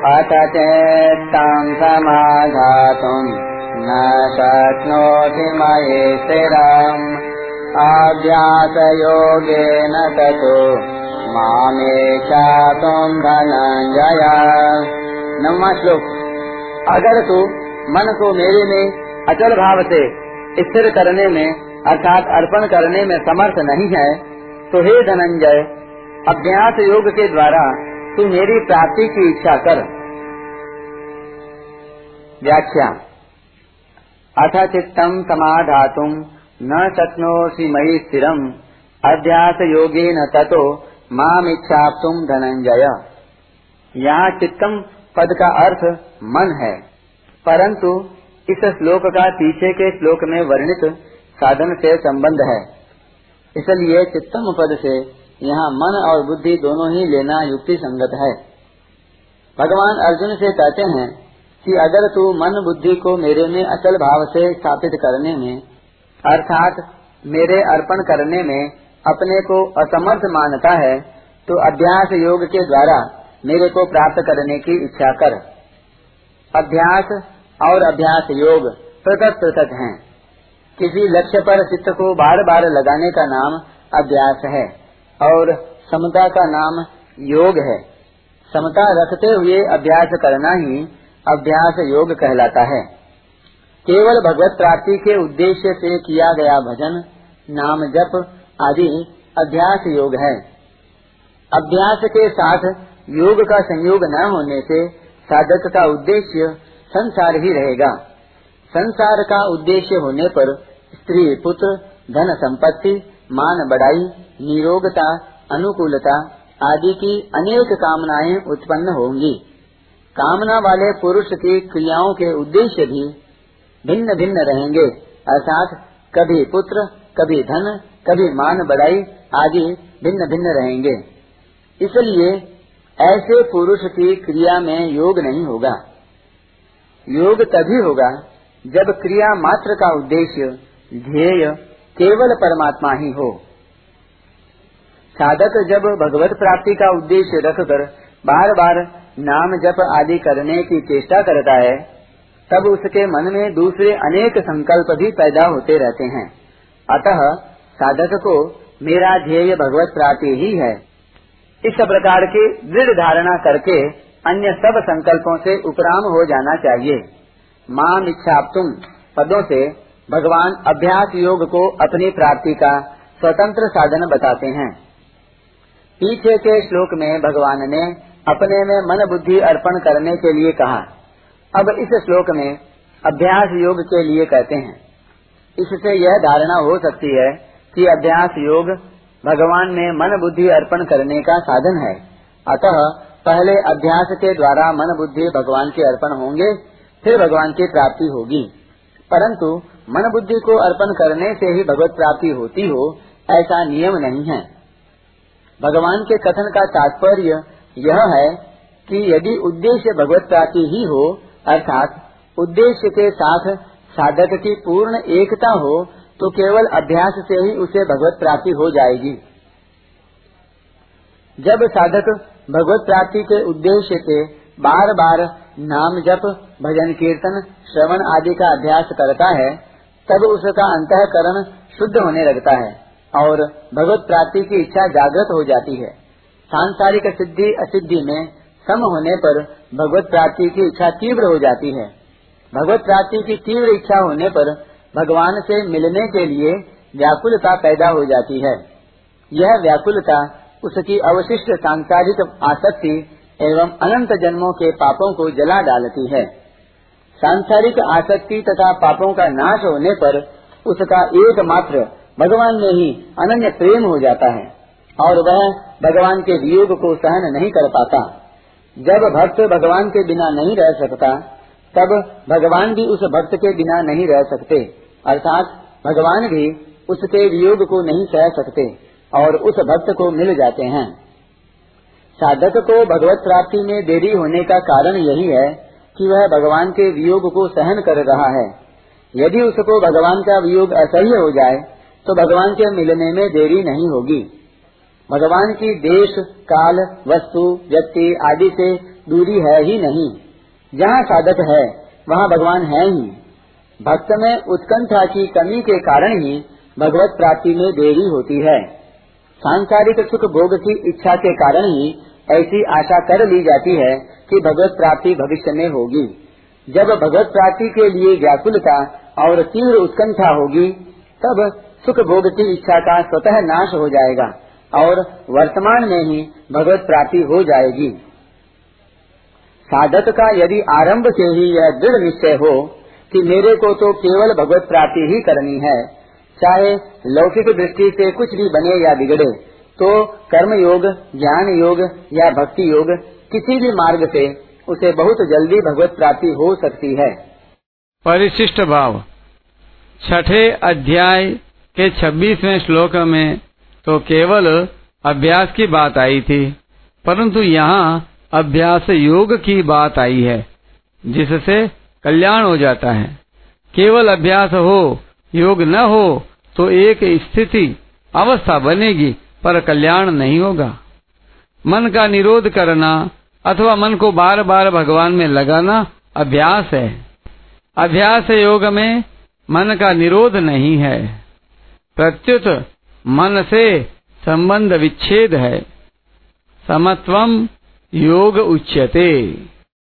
अथ चेत्तां समाधातुम् न शक्नोति मयि स्थिरम् अभ्यासयोगेन ततो मामेक्षातुम् धनञ्जय। श्लोक। अगर तू मन को मेरे में अचल भाव से स्थिर करने में, अर्थात अर्पण करने में समर्थ नहीं है तो हे धनंजय अभ्यास योग के द्वारा तू मेरी प्राप्ति की इच्छा कर। व्याख्या अथ चित्तम समाधातुम न शक्नोसी मई स्थिरम। अध्यास योगे न ततो माम तुम धनंजय यहाँ चित्तम पद का अर्थ मन है। परंतु इस श्लोक का पीछे के श्लोक में वर्णित साधन से संबंध है। इसलिए चित्तम पद से यहाँ मन और बुद्धि दोनों ही लेना युक्ति संगत है। भगवान अर्जुन से कहते हैं कि अगर तू मन बुद्धि को मेरे में अचल भाव से स्थापित करने में, अर्थात मेरे अर्पण करने में अपने को असमर्थ मानता है तो अभ्यास योग के द्वारा मेरे को प्राप्त करने की इच्छा कर। अभ्यास और अभ्यास योग पृथक पृथक हैं। किसी लक्ष्य पर चित्त को बार बार लगाने का नाम अभ्यास है। और समता का नाम योग है। समता रखते हुए अभ्यास करना ही अभ्यास योग कहलाता है। केवल भगवत प्राप्ति के उद्देश्य से किया गया भजन, नाम जप आदि अभ्यास योग है। अभ्यास के साथ योग का संयोग न होने से साधक का उद्देश्य संसार ही रहेगा। संसार का उद्देश्य होने पर स्त्री, पुत्र, धन, संपत्ति मान बढ़ाई निरोगता, अनुकूलता आदि की अनेक कामनाएँ उत्पन्न होंगी। कामना वाले पुरुष की क्रियाओं के उद्देश्य भी भिन्न भिन्न रहेंगे। अर्थात कभी पुत्र, कभी धन, कभी मान बढ़ाई आदि भिन्न भिन्न रहेंगे। इसलिए ऐसे पुरुष की क्रिया में योग नहीं होगा। योग तभी होगा जब क्रिया मात्र का उद्देश्य, ध्येय केवल परमात्मा ही हो। साधक जब भगवत प्राप्ति का उद्देश्य रखकर बार बार नाम जप आदि करने की चेष्टा करता है, तब उसके मन में दूसरे अनेक संकल्प भी पैदा होते रहते हैं। अतः साधक को मेरा ध्येय भगवत प्राप्ति ही है। इस प्रकार की दृढ़ धारणा करके अन्य सब संकल्पों से उपराम हो जाना चाहिए। माम इच्छा तुम पदों से भगवान अभ्यास योग को अपनी प्राप्ति का स्वतंत्र साधन बताते हैं। पीछे के श्लोक में भगवान ने अपने में मन बुद्धि अर्पण करने के लिए कहा। अब इस श्लोक में अभ्यास योग के लिए कहते हैं। इससे यह धारणा हो सकती है कि अभ्यास योग भगवान में मन बुद्धि अर्पण करने का साधन है। अतः पहले अभ्यास के द्वारा मन बुद्धि भगवान के अर्पण होंगे, फिर भगवान की प्राप्ति होगी। परंतु मन बुद्धि को अर्पण करने से ही भगवत प्राप्ति होती हो, ऐसा नियम नहीं है। भगवान के कथन का तात्पर्य यह है कि यदि उद्देश्य भगवत प्राप्ति ही हो, अर्थात उद्देश्य के साथ साधक की पूर्ण एकता हो तो केवल अभ्यास से ही उसे भगवत प्राप्ति हो जाएगी। जब साधक भगवत प्राप्ति के उद्देश्य से बार बार नाम जप, भजन कीर्तन, श्रवण आदि का अभ्यास करता है, तब उसका अंतकरण शुद्ध होने लगता है और भगवत प्राप्ति की इच्छा जागृत हो जाती है। सांसारिक सिद्धि असिद्धि में सम होने पर भगवत प्राप्ति की इच्छा तीव्र हो जाती है। भगवत प्राप्ति की तीव्र इच्छा होने पर भगवान से मिलने के लिए व्याकुलता पैदा हो जाती है। यह व्याकुलता उसकी अवशिष्ट सांसारिक आसक्ति एवं अनंत जन्मों के पापों को जला डालती है। सांसारिक आसक्ति तथा पापों का नाश होने पर उसका एकमात्र भगवान में ही अनन्य प्रेम हो जाता है और वह भगवान के वियोग को सहन नहीं कर पाता। जब भक्त भगवान के बिना नहीं रह सकता, तब भगवान भी उस भक्त के बिना नहीं रह सकते। अर्थात भगवान भी उसके वियोग को नहीं सह सकते और उस भक्त को मिल जाते हैं। साधक को भगवत प्राप्ति में देरी होने का कारण यही है कि वह भगवान के वियोग को सहन कर रहा है। यदि उसको भगवान का वियोग असह्य हो जाए तो भगवान के मिलने में देरी नहीं होगी। भगवान की देश, काल, वस्तु, व्यक्ति आदि से दूरी है ही नहीं। जहाँ साधक है, वहाँ भगवान है ही। भक्त में उत्कंठा की कमी के कारण ही भगवत प्राप्ति में देरी होती है। सांसारिक सुख भोग की इच्छा के कारण ही ऐसी आशा कर ली जाती है कि भगवत प्राप्ति भविष्य में होगी। जब भगवत प्राप्ति के लिए व्याकुलता और तीव्र उत्कंठा होगी, तब सुख भोग की इच्छा का स्वतः नाश हो जाएगा और वर्तमान में ही भगवत प्राप्ति हो जाएगी। साधक का यदि आरंभ से ही यह दृढ़ निश्चय हो कि मेरे को तो केवल भगवत प्राप्ति ही करनी है, चाहे लौकिक दृष्टि से कुछ भी बने या बिगड़े तो कर्म योग ज्ञान योग या भक्ति योग किसी भी मार्ग से उसे बहुत जल्दी भगवत प्राप्ति हो सकती है। परिशिष्ट भाव। छठे अध्याय के छब्बीसवें श्लोक में तो केवल अभ्यास की बात आई थी, परंतु यहाँ अभ्यास योग की बात आई है, जिससे कल्याण हो जाता है। केवल अभ्यास हो, योग न हो तो एक स्थिति, अवस्था बनेगी। पर कल्याण नहीं होगा। मन का निरोध करना अथवा मन को बार बार भगवान में लगाना अभ्यास है। अभ्यास योग में मन का निरोध नहीं है। प्रत्युत मन से संबंध विच्छेद है। समत्वम योग उच्यते।